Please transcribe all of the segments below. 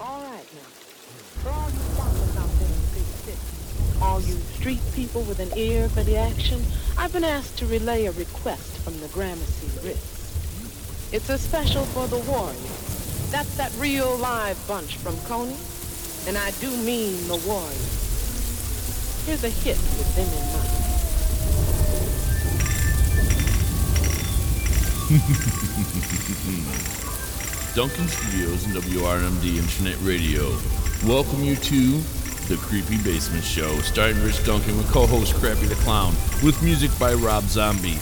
All right now. For all you suckers out there in the big city, all you street people with an ear for the action, I've been asked to relay a request from the Gramercy Riffs. It's a special for the Warriors. That's that real live bunch from Coney. And I do mean the Warriors. Here's a hit with them in mind. Duncan Studios and WRMD Internet Radio welcome you to the Creepy Basement Show, starring Rich Duncan with co-host Crappy the Clown, with music by Rob Zombie.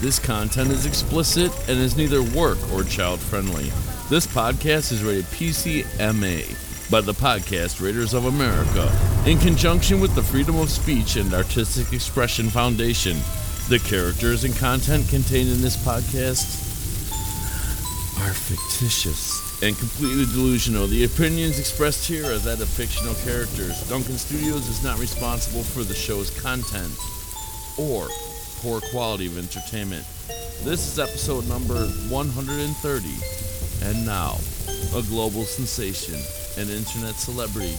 This content is explicit and is neither work or child friendly. This podcast is rated PCMA by the Podcast Raiders of America in conjunction with the Freedom of Speech and Artistic Expression Foundation. The characters and content contained in this podcast are fictitious and completely delusional. The opinions expressed here are that of fictional characters. Duncan Studios is not responsible for the show's content or poor quality of entertainment. This is episode number 130, and now, a global sensation, an internet celebrity,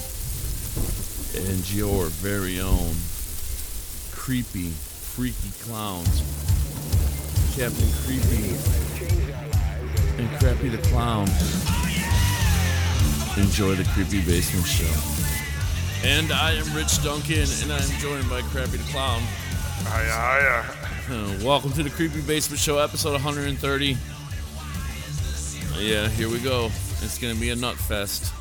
and your very own creepy, freaky clowns. Captain Creepy and Crappy the Clown. Enjoy the Creepy Basement Show. And I am Rich Duncan, and I'm joined by Crappy the Clown. Hiya, hiya. Uh, welcome to the Creepy Basement Show, episode 130. Uh, yeah, here we go. It's gonna be a nut fest.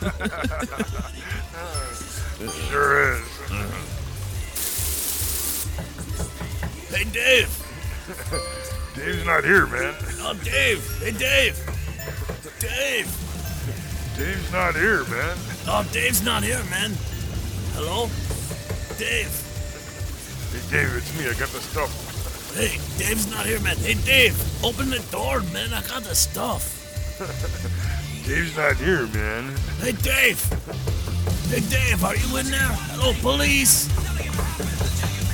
Sure is. Hey, Dave! Dave's not here, man. Oh, Dave! Hey, Dave! Dave! Dave's not here, man. Oh, Dave's not here, man. Hello? Dave! Hey, Dave, it's me. I got the stuff. Hey, Dave's not here, man. Hey, Dave! Open the door, man. I got the stuff. Dave's not here, man. Hey, Dave! Hey, Dave, are you in there? Hello, police!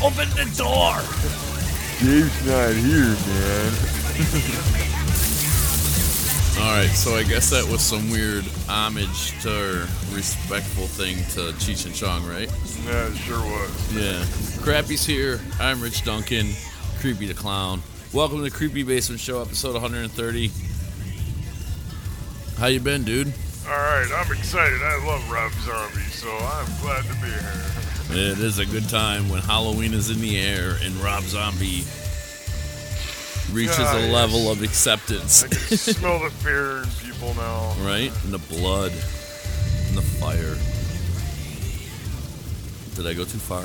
Open the door! Dave's not here, man. Alright, so I guess that was some weird homage to or respectful thing to Cheech and Chong, right? Yeah, it sure was. Yeah. Crappy's here. I'm Rich Duncan. Creepy the Clown. Welcome to the Creepy Basement Show, episode 130. How you been, dude? All right, I'm excited. I love Rob Zombie, so I'm glad to be here. It is a good time when Halloween is in the air and Rob Zombie reaches Ah, a yes. level of acceptance. I can smell the fear in people now. right? And the blood and the fire. Did I go too far?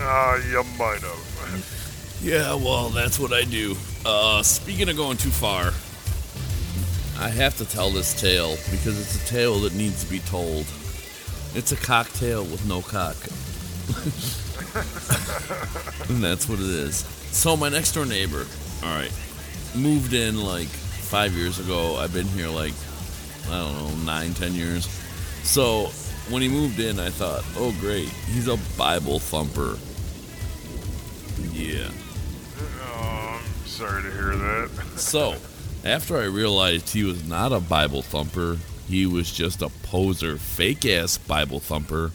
Ah, you might have. Yeah, well, that's what I do. Uh, speaking of going too far, I have to tell this tale because it's a tale that needs to be told. It's a cocktail with no cock. and that's what it is. So, my next door neighbor, all right, moved in like five years ago. I've been here like, I don't know, nine, ten years. So, when he moved in, I thought, oh, great, he's a Bible thumper. Yeah. Oh, I'm sorry to hear that. So, after I realized he was not a Bible thumper, he was just a poser, fake ass Bible thumper,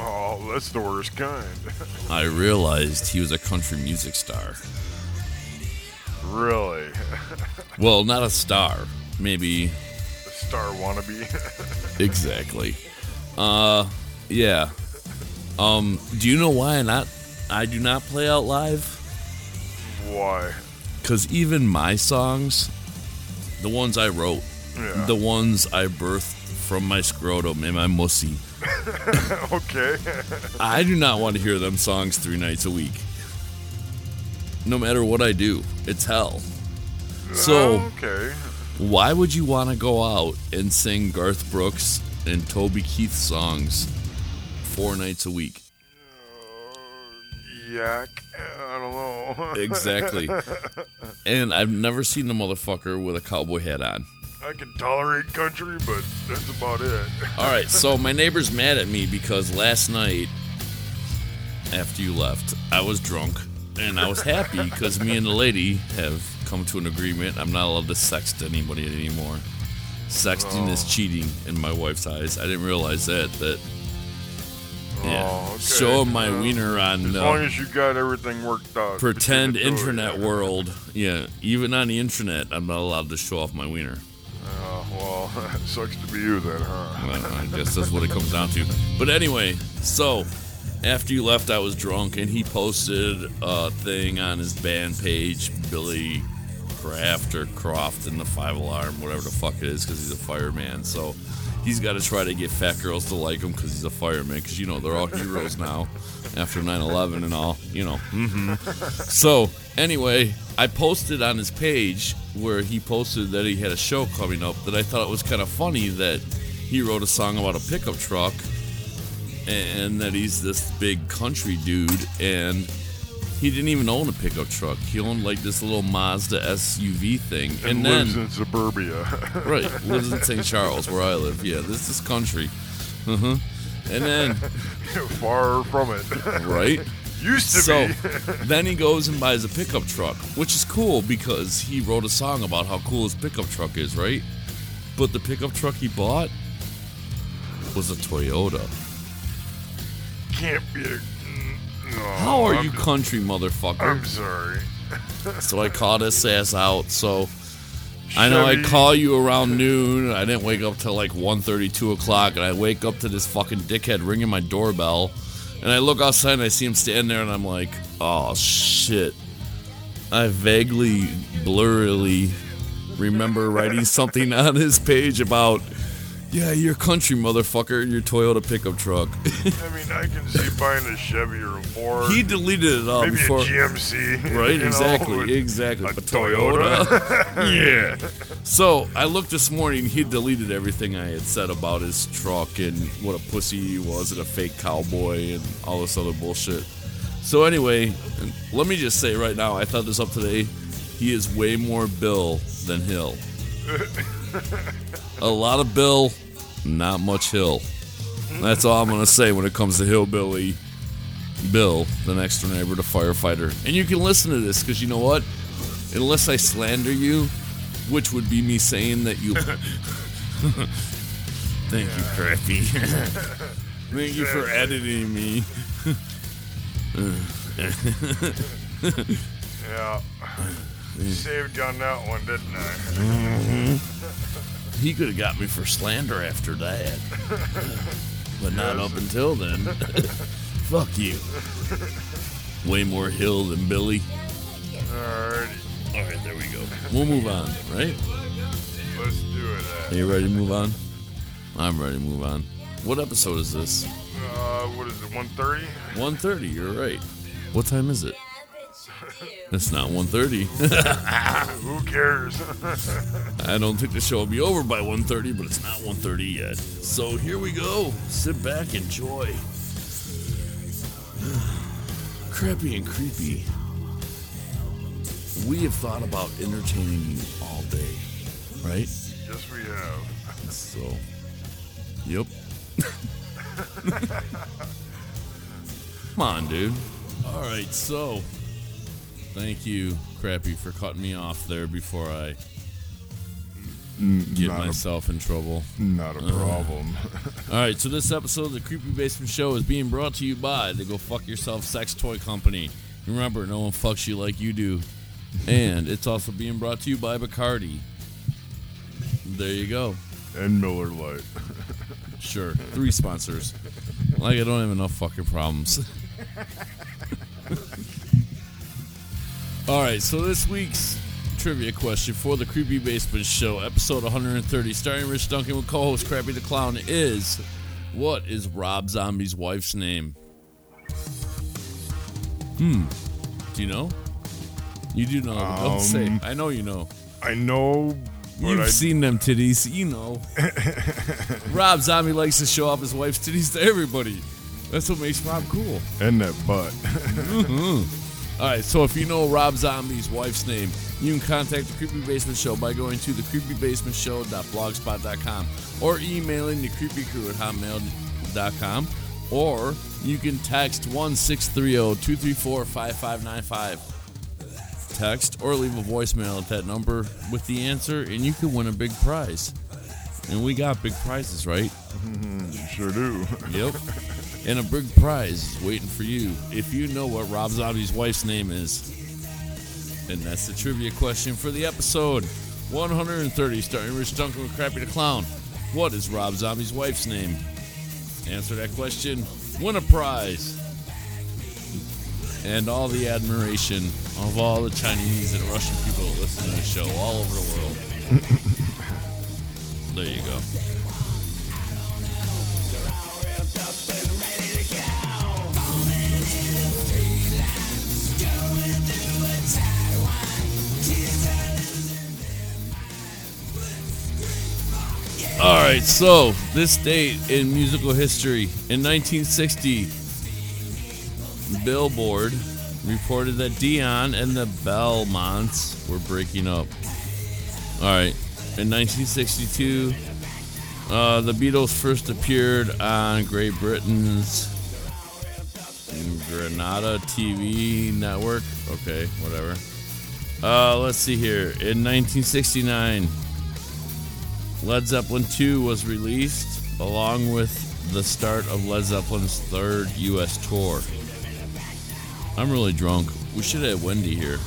Oh, that's the worst kind. I realized he was a country music star. really. Well, not a star. Maybe. A star wannabe. Exactly. Uh, yeah. Um, do you know why I not I do not play out live? Why? Cuz even my songs, the ones I wrote, Yeah. the ones I birthed from my scrotum and my mussy, okay. I do not want to hear them songs three nights a week. No matter what I do, it's hell. So, ah, okay. why would you want to go out and sing Garth Brooks and Toby Keith songs four nights a week? Uh, yak. I don't know. Exactly. and I've never seen the motherfucker with a cowboy hat on. I can tolerate country, but that's about it. All right, so my neighbor's mad at me because last night, after you left, I was drunk and I was happy because me and the lady have come to an agreement. I'm not allowed to sext anybody anymore. Sexting is cheating in my wife's eyes. I didn't realize that. That yeah, Oh, okay. showing my wiener on As uh, long as you got everything worked out. pretend between the two internet world. Yeah, even on the internet, I'm not allowed to show off my wiener. Sucks to be you then, huh? Well, I guess that's what it comes down to. But anyway, so after you left, I was drunk, and he posted a thing on his band page, Billy Craft or Croft in the Five Alarm, whatever the fuck it is, because he's a fireman. So he's got to try to get fat girls to like him because he's a fireman. Because you know they're all heroes now after 9/11 and all. You know. hmm So anyway, I posted on his page where he posted that he had a show coming up that I thought it was kind of funny that he wrote a song about a pickup truck and that he's this big country dude and he didn't even own a pickup truck. He owned like this little Mazda SUV thing. And, And, then lives in suburbia. right, lives in St. Charles where I live. Yeah, this is country. Uh-huh. And then Far from it. right? Used to So be. then he goes and buys a pickup truck, which is cool because he wrote a song about how cool his pickup truck is, right? But the pickup truck he bought was a Toyota. Can't be a. No, How are I'm you country, motherfucker? I'm sorry. So I called his ass out. So I know I call you around noon. I didn't wake up till like 1.30, 2 o'clock, and I wake up to this fucking dickhead ringing my doorbell. And I look outside and I see him standing there, and I'm like, oh shit. I vaguely, blurrily remember writing something on his page about, yeah, you're country, motherfucker, your Toyota pickup truck. I mean, I can see buying a Chevy or a Ford. he deleted it all maybe before. a GMC. Right, you know, exactly, with exactly. A But Toyota. yeah. So I looked this morning. He deleted everything I had said about his truck and what a pussy he was and a fake cowboy and all this other bullshit. So anyway, let me just say right now, I thought this up today. He is way more Bill than Hill. a lot of Bill, not much Hill. That's all I'm gonna say when it comes to hillbilly Bill, the next door neighbor, to firefighter. And you can listen to this because you know what? Unless I slander you, which would be me saying that you. Thank you, Crappy. Thank you for editing me. Yeah. Saved you on that one, didn't I? Mm-hmm. He could have got me for slander after that. But not up until then. Fuck you. Way more Hill than Billy. Alrighty. All right, there we go. We'll move on, right? Let's do it. Are you ready to move on? I'm ready to move on. What episode is this? Uh, what is it, 130? 1.30, you're right. What time is it? It's not 1.30. Who cares? I don't think the show will be over by 1.30, but it's not 1.30 yet. So here we go. Sit back, enjoy. Crappy and creepy. We have thought about entertaining you all day, right? yes, we have. So, yep. Come on, dude. All right, so thank you, Crappy, for cutting me off there before I get not a- myself in trouble. Not a problem. All right, so this episode of the Creepy Basement Show is being brought to you by the Go Fuck Yourself Sex Toy Company. Remember, no one fucks you like you do. And it's also being brought to you by Bacardi. There you go. and Miller Lite. Sure. Three sponsors. Like I don't have enough fucking problems. All right, so this week's trivia question for the Creepy Basement Show, episode 130, starring Rich Duncan with co-host Crappy the Clown, is what is Rob Zombie's wife's name? Hmm. Do you know? You do know. but Don't say. Um, I know you know. I know, You've I, seen them titties, you know. Rob Zombie likes to show off his wife's titties to everybody. That's what makes Rob cool. and that butt. All right, so if you know Rob Zombie's wife's name, you can contact the Creepy Basement Show by going to thecreepybasementshow.blogspot.com or emailing the creepy crew at hotmail.com or you can text 1-630-234-5595. Text or leave a voicemail at that number with the answer and you can win a big prize. and we got big prizes, right? You sure do. Yep. and a big prize is waiting for you if you know what Rob Zombie's wife's name is. And that's the trivia question for the episode 130, starting Rich Duncan with Crappy the Clown. What is Rob Zombie's wife's name? Answer that question, win a prize. And all the admiration of all the Chinese and Russian people that listen to the show all over the world. there you go. Right, so this date in musical history in 1960, Billboard reported that Dion and the Belmonts were breaking up. All right, in 1962, uh, the Beatles first appeared on Great Britain's Granada TV network. Okay, whatever. Uh, let's see here. In 1969, Led Zeppelin 2 was released along with the start of Led Zeppelin's third U.S. tour. I'm really drunk. We should have Wendy here.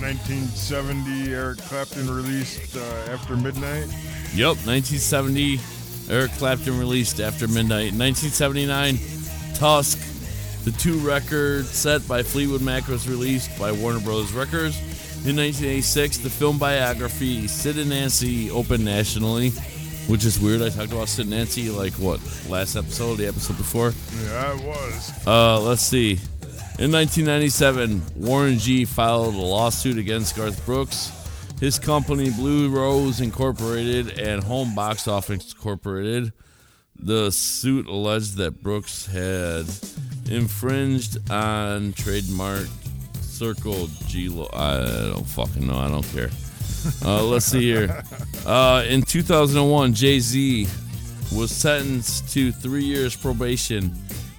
1970 Eric Clapton released uh, After Midnight? Yep, 1970. Eric Clapton released After Midnight. 1979, Tusk. The two record set by Fleetwood Mac was released by Warner Bros. Records. In 1986, the film biography Sid and Nancy opened nationally, which is weird. I talked about Sid and Nancy like what last episode, the episode before. Yeah, it was. Uh, let's see. In 1997, Warren G filed a lawsuit against Garth Brooks. His company, Blue Rose Incorporated and Home Box Office Incorporated, the suit alleged that Brooks had infringed on trademark Circle G. Lo- I don't fucking know. I don't care. Uh, let's see here. Uh, in 2001, Jay Z was sentenced to three years probation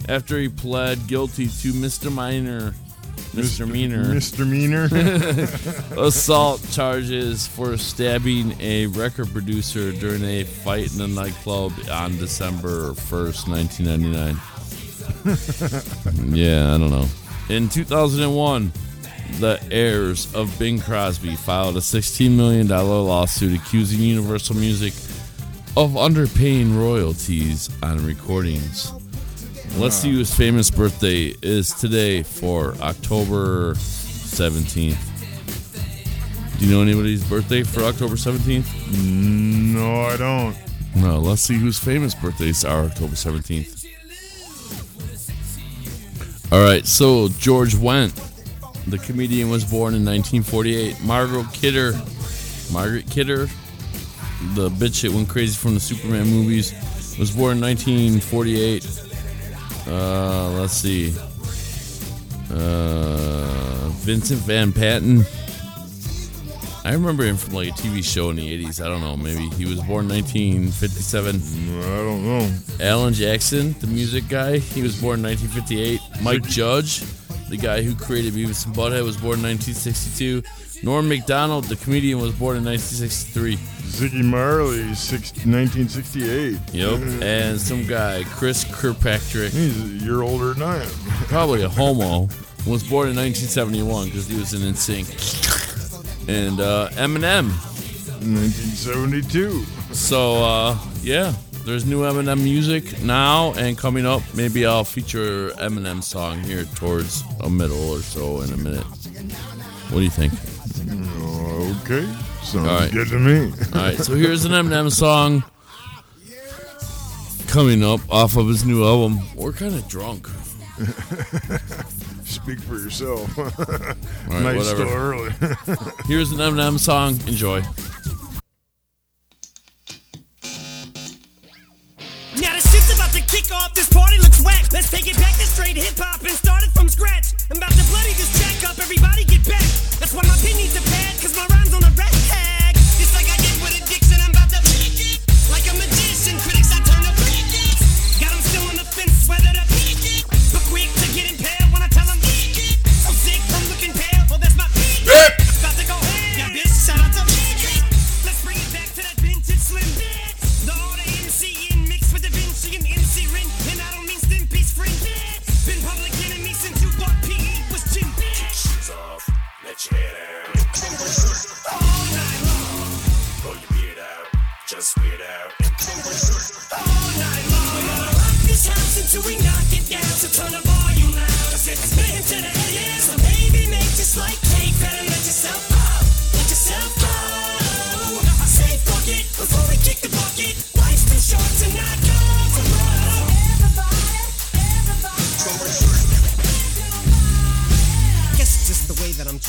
after he pled guilty to misdemeanor, misdemeanor Misdemeanor. assault charges for stabbing a record producer during a fight in a nightclub on December 1st, 1999. yeah, I don't know. In 2001, the heirs of Bing Crosby filed a $16 million lawsuit accusing Universal Music of underpaying royalties on recordings. Let's see whose famous birthday is today for October 17th. Do you know anybody's birthday for October 17th? no, I don't. No, let's see whose famous birthdays are October 17th. All right, so George Wendt, the comedian, was born in 1948. Margaret Kidder, Margaret Kidder, the bitch that went crazy from the Superman movies, was born in 1948. Uh, let's see. Uh, Vincent Van Patten. I remember him from like a TV show in the 80s. I don't know. Maybe he was born 1957. I don't know. Alan Jackson, the music guy, he was born 1958. Mike Judge, the guy who created Beavis and Butthead, was born in 1962. Norm Macdonald, the comedian, was born in 1963. Ziggy Marley, six, 1968. Yep. And some guy, Chris Kirkpatrick, He's a year older than I am. probably a homo, was born in 1971 because he was in NSYNC. And uh, Eminem. 1972. So uh, yeah, there's new Eminem music now and coming up. Maybe I'll feature Eminem song here towards a middle or so in a minute. What do you think? Uh, okay. Sounds right. good to me. All right, so here's an Eminem song coming up off of his new album. We're kind of drunk. Speak for yourself. All right, Night's whatever. still early. Here's an Eminem song. Enjoy.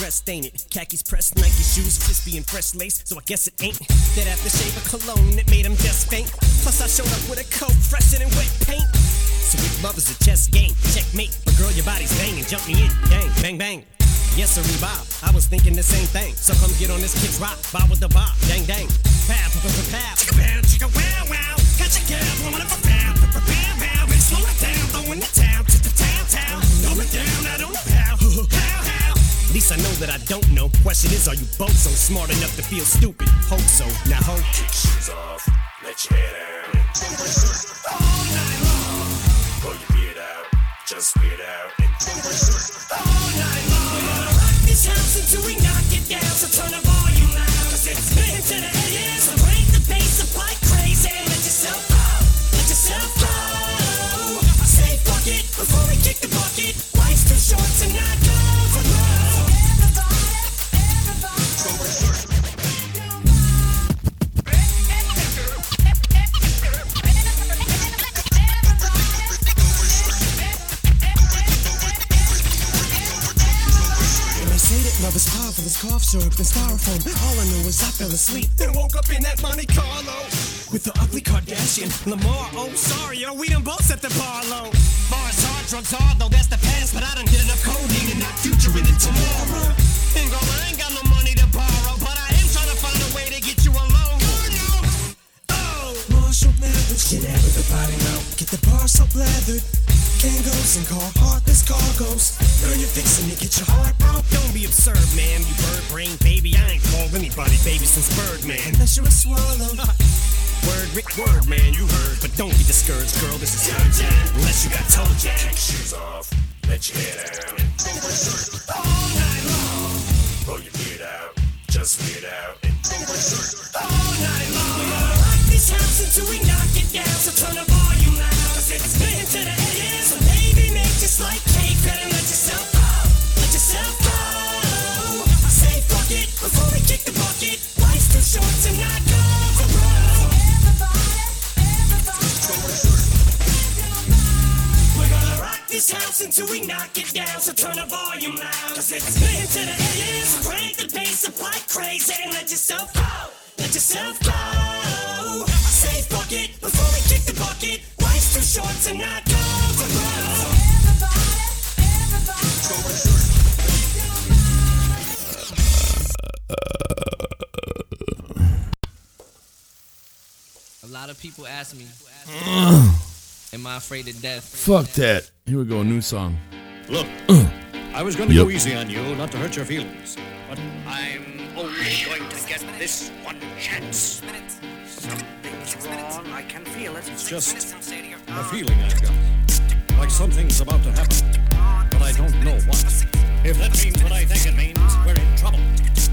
Dressed, ain't it? Khakis pressed, Nike shoes, crispy and fresh lace, so I guess it ain't that aftershave of cologne that made him just faint. Plus I showed up with a coat fresher than wet paint. So if love is a chess game, checkmate. But girl, your body's banging, jump me in, gang, bang bang. Yes, sir, Bob. I was thinking the same thing. So come get on this kid's rock, bob with the bob, dang dang. Pow, pow, pow, pow. Chicka pow, chicka wow wow. Got your girl blowing up a pow, pow, pow, pow, slow it down, throwing the town to the town town. Throw it down, I don't know how, least I know that I don't know. Question is, are you both so smart enough to feel stupid? Hope so. Now hope. Kick shoes off, let your hair down. All night long. Pull your beard out, just weird out. All night long. We're gonna rock this house until we knock it down. So turn the volume loud, cause it's spinning to the AM. So break the bass up like crazy. Let yourself go, let yourself go. Say fuck it before we kick the bucket. Life's too short to not go syrup and styrofoam. All I know is I fell asleep and woke up in that Monte Carlo with the ugly Kardashian Lamar. Oh, sorry, yo, we done both set the bar low. Far as hard drugs are, though that's the past, but I done get enough codeine and not future in it tomorrow. And girl, I ain't got no money to borrow, but I am trying to find a way to get you alone. Oh, oh. Marshall Mathers, get out of the body now. Get the bar so lathered. Kangos and car heartless cargoes. Girl, you're fixing to get your heart broke. Don't be absurd, man. You bird brain baby. I ain't called anybody baby since Birdman. Unless you're a swallow. Word, Rick, word, man, you heard. But don't be discouraged, girl. This is your jam. Unless you got toe jam. Kick shoes off. Let your hair down. All night long. Pull your beard out. Just weird out. All night long. We're gonna rock this house until we knock it down. So turn the volume loud. Cause it's spinning to the AM. This house until we knock it down. So turn the volume crank the bass up like crazy. And let yourself go. Let yourself go. Fuck it before we kick the bucket. Life's too short to not go for broke. A lot of people ask me, Am I afraid of death? Fuck that. Here we go, a new song. Look, I was going to Yep. go easy on you, not to hurt your feelings. But I'm only going to get this one chance. Something's wrong. I can feel it. it's just a feeling I've got. Like something's about to happen, but I don't know what. If that means what I think it means, we're in trouble.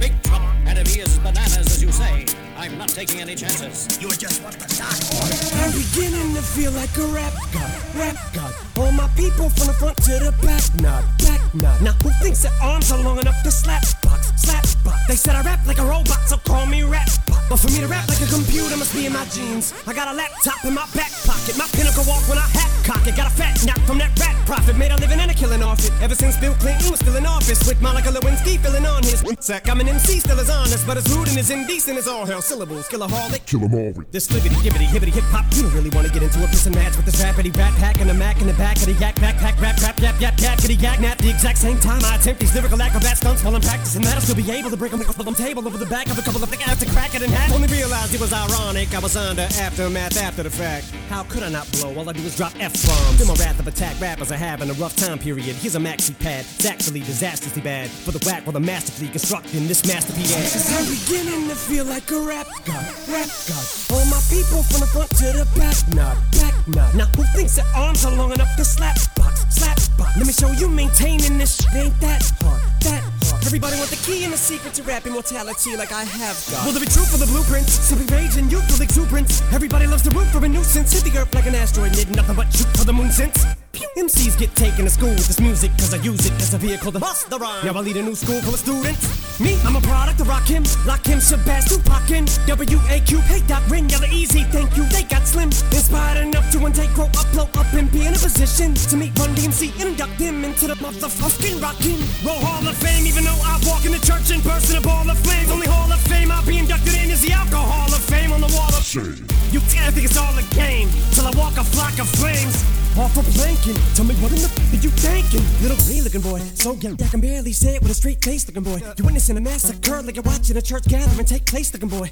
Big trouble. And if he is bananas, as you say, I'm not taking any chances. You're just what the doc I'm beginning to feel like a rap god, rap god. All my people from the front to the back, nod, back nod. Now who thinks their arms are long enough to slap box, slap box? They said I rap like a robot, so call me rap. But for me to rap like a computer must be in my jeans. I got a laptop in my back pocket, my pinnacle walk when I hat cock it. Got a fat knock from that rat profit, made a living and a killing off it. Ever since Bill Clinton was still in office, with Monica Lewinsky filling on his sack. I'm an MC, still as honest, but as rude and as indecent as all hell. Syllables, killaholic. Kill 'em all. This libbity, gibbity, hibbity, hip hop. You don't really wanna get into a piss and match with this rapidy rat pack and a mac in the back of the yak backpack rap rap yap yap yap kitty yak nap. The exact same time I attempt these lyrical acrobat stunts while I'm practicing that, I'll still be able to break them the table over the back of a couple of to crack it in half. Only realized it was ironic. I was under aftermath after the fact. How could I not blow? All I do is drop F bombs. In my wrath of attack, rappers are having a rough time period. Here's a maxi pad. It's actually disastrously bad for the whack while I'm masterfully constructing this masterpiece. Cause I'm beginning to feel like a rap god, rap god. All my people from the front to the back, nod, back nod. Now who thinks their arms are long enough to slap box, slap box? Let me show you maintaining this shit ain't that hard, that. Everybody want the key and the secret to rap immortality like I have got. Will there be truth for the blueprints? Simply rage and youthful exuberance. Everybody loves to root for a nuisance. Hit the earth like an asteroid, need nothing but shoot for the moon since. MCs get taken to school with this music, cause I use it as a vehicle to bust the rhyme. Now I lead a new school full of students. Me, I'm a product of Rakim, Lock Him, Shabazz, Tupac, and W-A-Q, hey, Doc, Ren, Yella, Eazy, thank you, they got slim. Inspired enough to one day grow up, blow up, and be in a position to meet Run DMC and induct them into the motherfucking Rockin' Roll Hall of Fame, even though I walk in the church and burst in a ball of flames. Only Hall of Fame I'll be inducted in is the Alcohol of Fame on the wall of shame. You can't think it's all a game till I walk a flock of flames. Off a planking, tell me what in the f- are you thinking? Little green looking boy, so young, I can barely say it with a straight face looking boy. You're witnessing a massacre like you're watching a church gathering take place looking boy.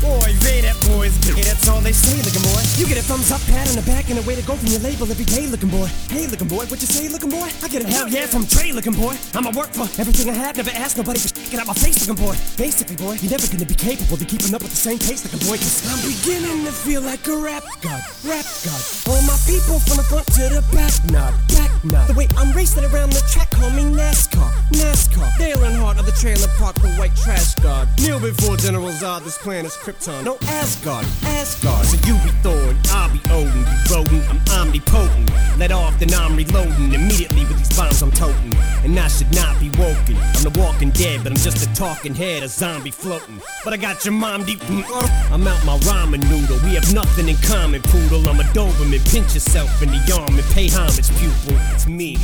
Boy, they that boys do. Yeah, that's all they say, looking boy. You get a thumbs up, pat on the back, and a way to go from your label every day, looking boy. Hey, looking boy, what you say, looking boy? I get a hell yeah from Trey, looking boy. I'ma work for everything I have, never ask nobody for. Get out my face, looking boy. Basically, boy, you're never gonna be capable of keeping up with the same pace, looking boy. Cause I'm beginning to feel like a rap god, rap god. All my people from the front to the back, nod, back nod. The way I'm racing around the track, call me NASCAR, NASCAR. Dale Earnhardt of the trailer park, the white trash god. Before General Zod, this planet's Krypton. No Asgard, Asgard. So you be Thor I'll be Odin. You rodent, I'm omnipotent. Let off, then I'm reloading. Immediately with these bombs I'm toting. And I should not be woken. I'm the walking dead, but I'm just a talking head, a zombie floating. But I got your mom deep. I'm out my ramen noodle. We have nothing in common, poodle. I'm a Doberman. Pinch yourself in the arm and pay homage, pupil. It's me.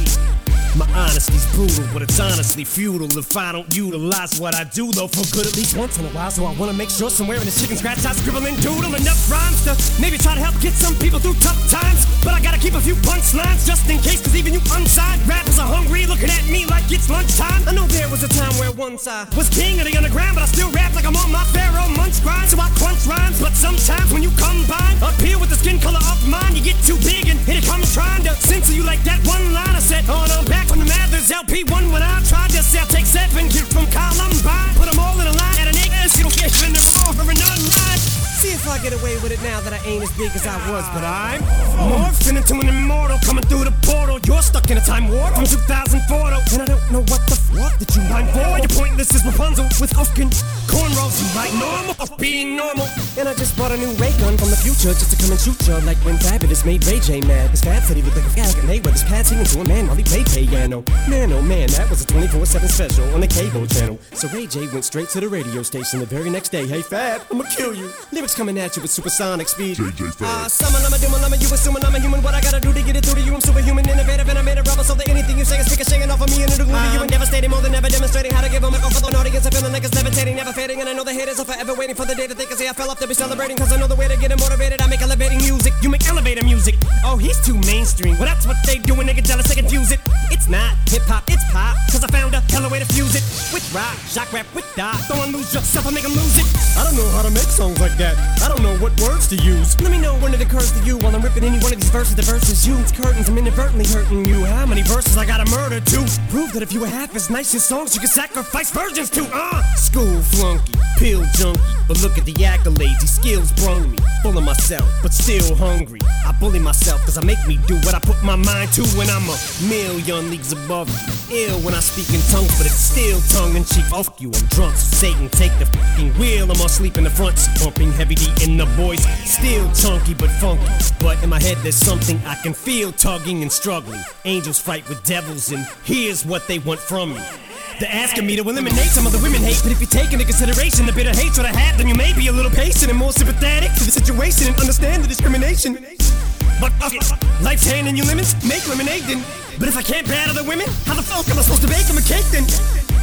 My honesty's brutal, but it's honestly futile if I don't utilize what I do, though, for good at least once in a while. So I wanna make sure somewhere in this chicken scratch I scribble and doodle enough rhymes to maybe try to help get some people through tough times. But I gotta keep a few punchlines just in case, cause even you unsigned rappers are hungry, looking at me like it's lunchtime. I know there was a time where once I was king of the underground, but I still rap like I'm on my Pharoahe Monch grind. So I crunch rhymes, but sometimes when you combine up here with the skin color of mine, you get too big and it comes trying to censor you like that one line I said. on no, back from the Mathers LP1 when I tried to sell, take seven kids from Columbine, put them all in a line at an eight, you don't get in the revolver and unline. See if I get away with it now that I ain't as big as I was, but I'm morphing into an immortal coming through the portal. You're stuck in a time warp from 2004, though, and I don't know what that you mind for. You're pointless as Rapunzel with fucking cornrows. You like normal, of being normal. And I just bought a new ray gun from the future just to come and shoot ya like when Fabolous made Ray J mad. His Fab said he looked like a fag, and Mayweather's pad singing to a man while he played piano. Man, oh man, that was a 24/7 special on the cable channel. So Ray J went straight to the radio station the very next day. Hey Fab, I'ma kill you. Lyrics coming at you with supersonic speed. Ah, summon, I'm a doom, I'm a you assuming I'm a human. What I gotta do to get it through to you? I'm superhuman, innovative, and I made a rubber so that anything you say is ricocheting off of me and it'll glue to you and devastating more than ever demonstrating how to give a microphone audience a feeling like it's levitating, never fading. And I know the haters are forever waiting for the day that they can say I fell off to be celebrating. Cause I know the way to get them motivated. I make elevating music, you make elevator music. Oh, he's too mainstream. Well, that's what they do when they get jealous, they confuse it. It's not hip hop, it's pop. Cause I found a hella way to fuse it. With rock, shock rap, with dot. Don't lose yourself, I make them lose it. I don't know how to make songs like that. I don't know what words to use. Let me know when it occurs to you while I'm ripping any one of these verses. The verses you, it's curtains, I'm inadvertently hurting you. How many verses I gotta murder to prove that if you were half as nice as songs, you could sacrifice virgins to? Uh, school flunky, pill junkie. But look at the accolades, these skills brung me. Full of myself, but still hungry. I bully myself cause I make me do what I put my mind to when I'm a million leagues above. Ill when I speak in tongues, but it's still tongue in cheek. Fuck you, I'm drunk, so Satan take the fucking wheel. I'm all sleep in the front, pumping heavy D in the voice. Still chunky but funky. But in my head, there's something I can feel tugging and struggling. Angels fight with devils, and here's what they want from me. They're asking me to eliminate some of the women hate, but if you take into consideration the bitter hatred I have, then you may be a little patient and more sympathetic to the situation and understand the discrimination. But fuck it, life's handing you lemons, make lemonade then. But if I can't battle the women, how the fuck am I supposed to bake them a cake then?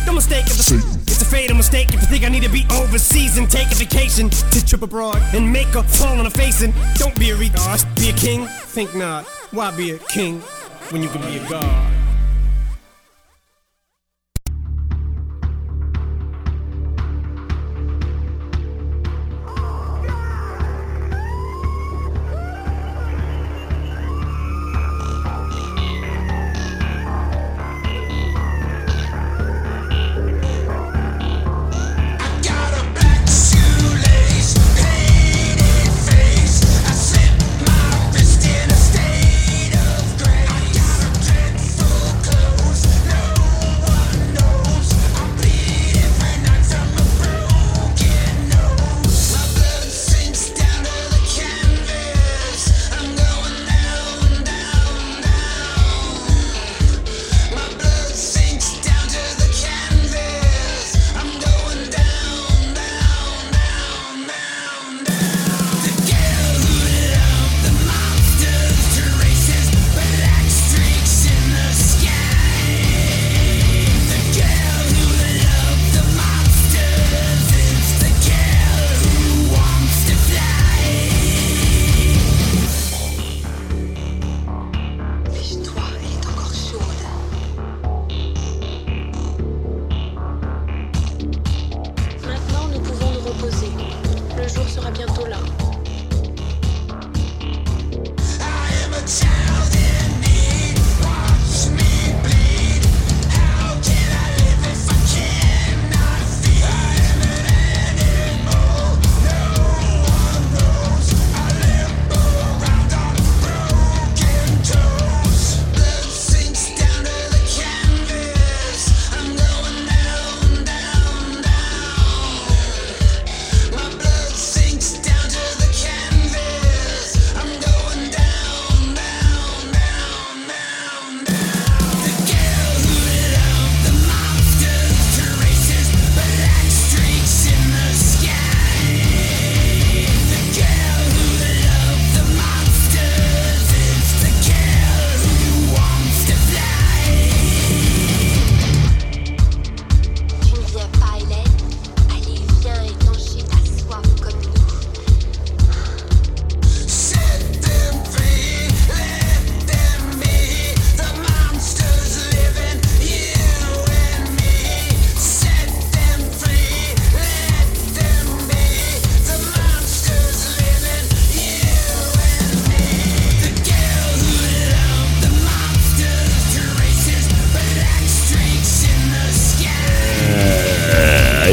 Don't mistake it, it's a fatal mistake if you think I need to be overseas and take a vacation to trip abroad and make a fall on a face and don't be a retard, be a king. Think not, why be a king when you can be a god?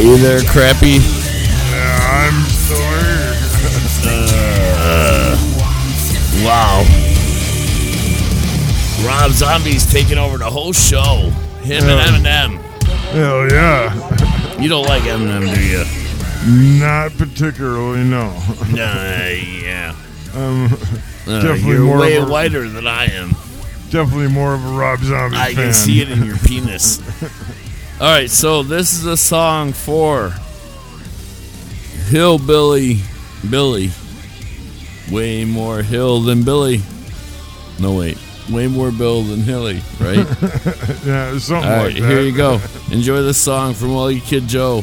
There, crappy? Yeah, I'm sorry. here. Wow. Rob Zombie's taking over the whole show. Him and Eminem. Hell yeah. You don't like Eminem, do you? Not particularly, no. Nah, yeah. Um, Uh, Definitely you're more way a- whiter than I am. definitely more of a Rob Zombie I fan. can see it in your penis. All right, so this is a song for Hillbilly Billy. Way more hill than Billy. No, wait. Way more Bill than Hilly, right? Yeah, something All like that. here you go. Enjoy this song from Ugly Kid Joe.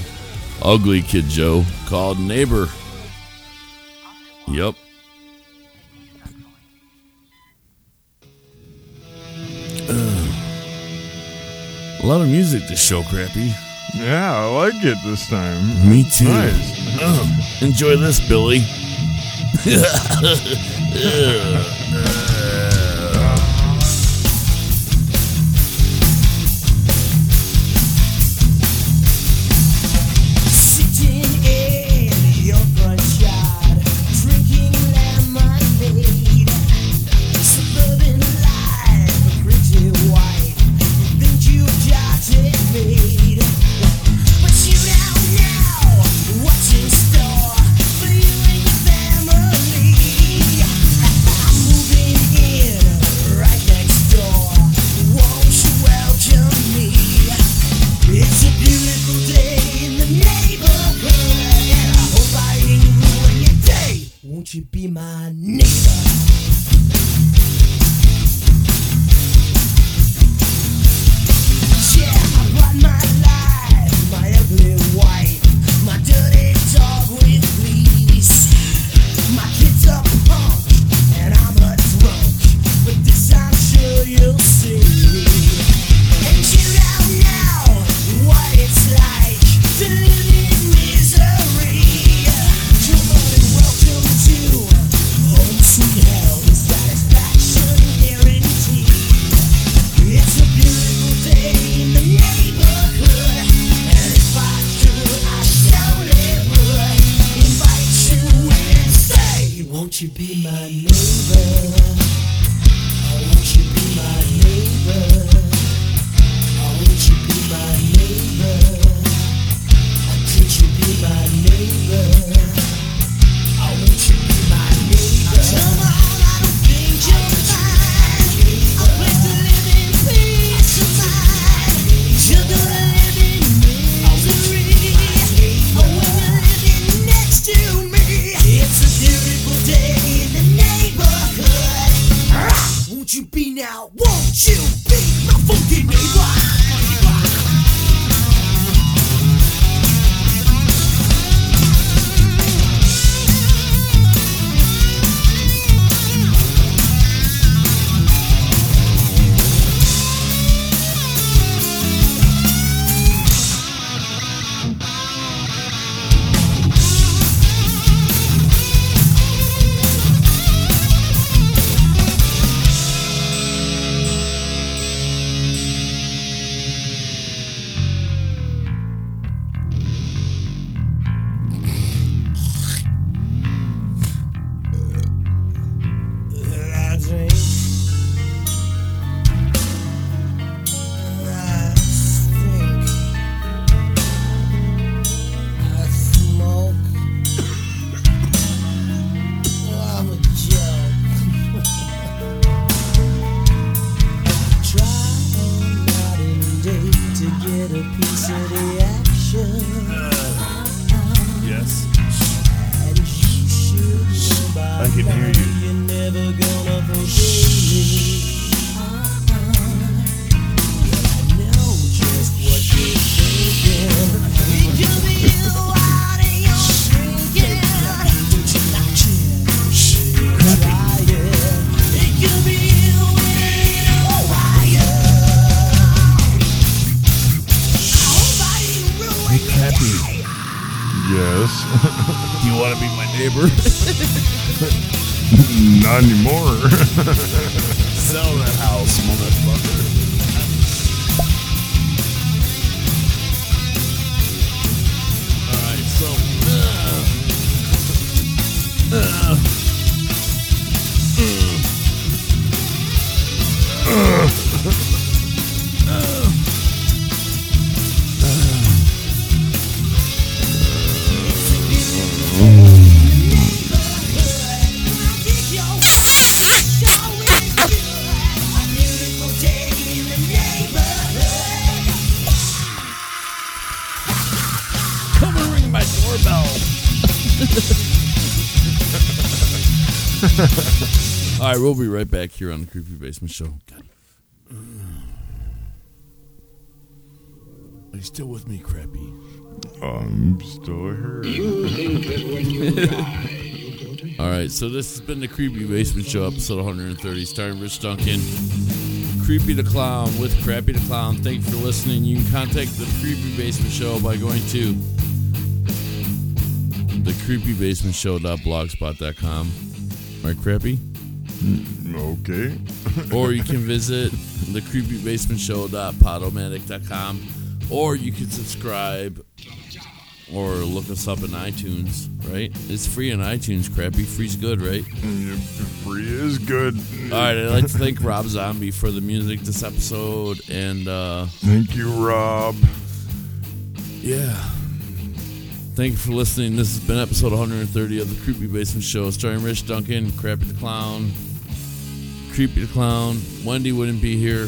Ugly Kid Joe called Neighbor. Yep. A lot of music this show, Crappy. Yeah, I like it this time. Me too. Nice. Uh, enjoy this, Billy. happy. Yes. you want to be my neighbor? Not anymore. Sell that house, motherfucker. Alright, so. Uh, uh, uh. uh. Right, we'll be right back here on the Creepy Basement Show. God. Are you still with me, Crappy? I'm still here. All right, so this has been the Creepy Basement Show, episode 130, starring Rich Duncan. Creepy the Clown with Crappy the Clown. Thank you for listening. You can contact the Creepy Basement Show by going to thecreepybasementshow.blogspot.com. Right, Crappy? Okay. or you can visit thecreepybasementshow.podomatic.com or you can subscribe or look us up in iTunes, right? It's free on iTunes, crappy. Free's good, right? Free is good. All right, I'd like to thank Rob Zombie for the music this episode and uh Thank you, Rob. yeah. Thank you for listening. This has been episode 130 of the Creepy Basement Show, starring Rich Duncan, Crappy the Clown, Creepy the Clown. Wendy wouldn't be here.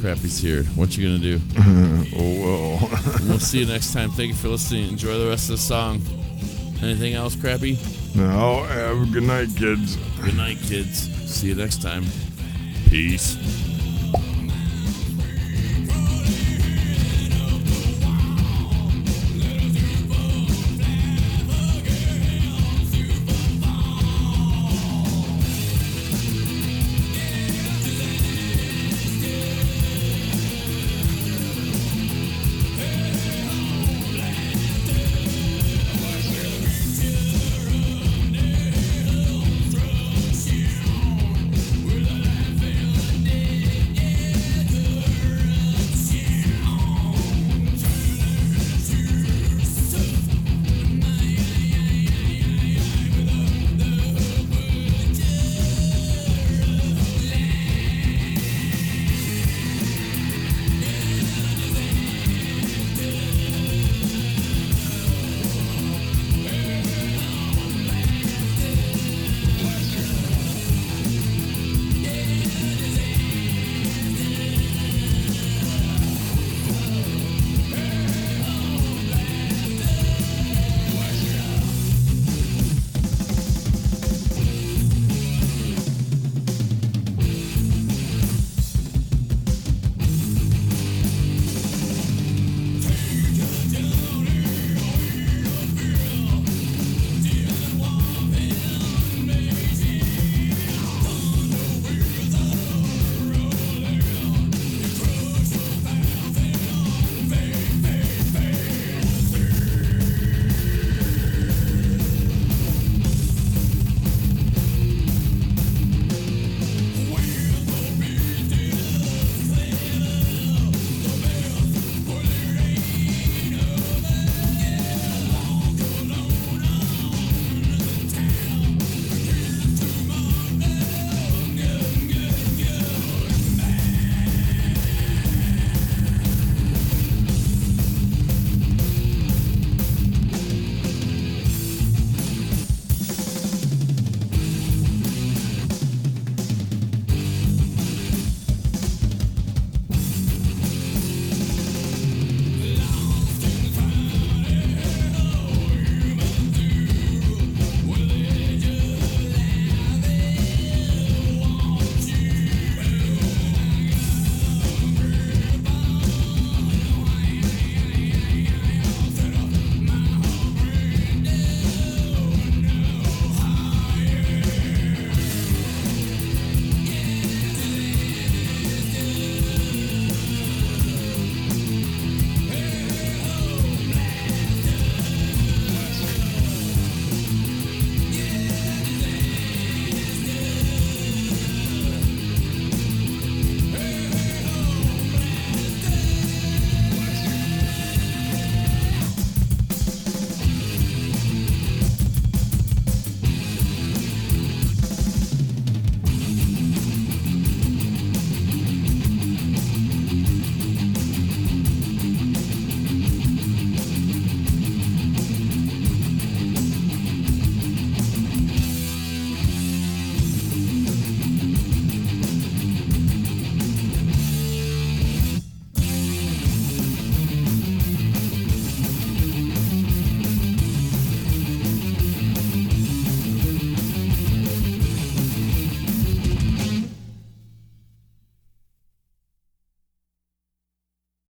Crappy's here. What you gonna do? Oh well. And we'll see you next time. Thank you for listening. Enjoy the rest of the song. Anything else, Crappy? now have a good night, kids. Good night, kids. See you next time. Peace.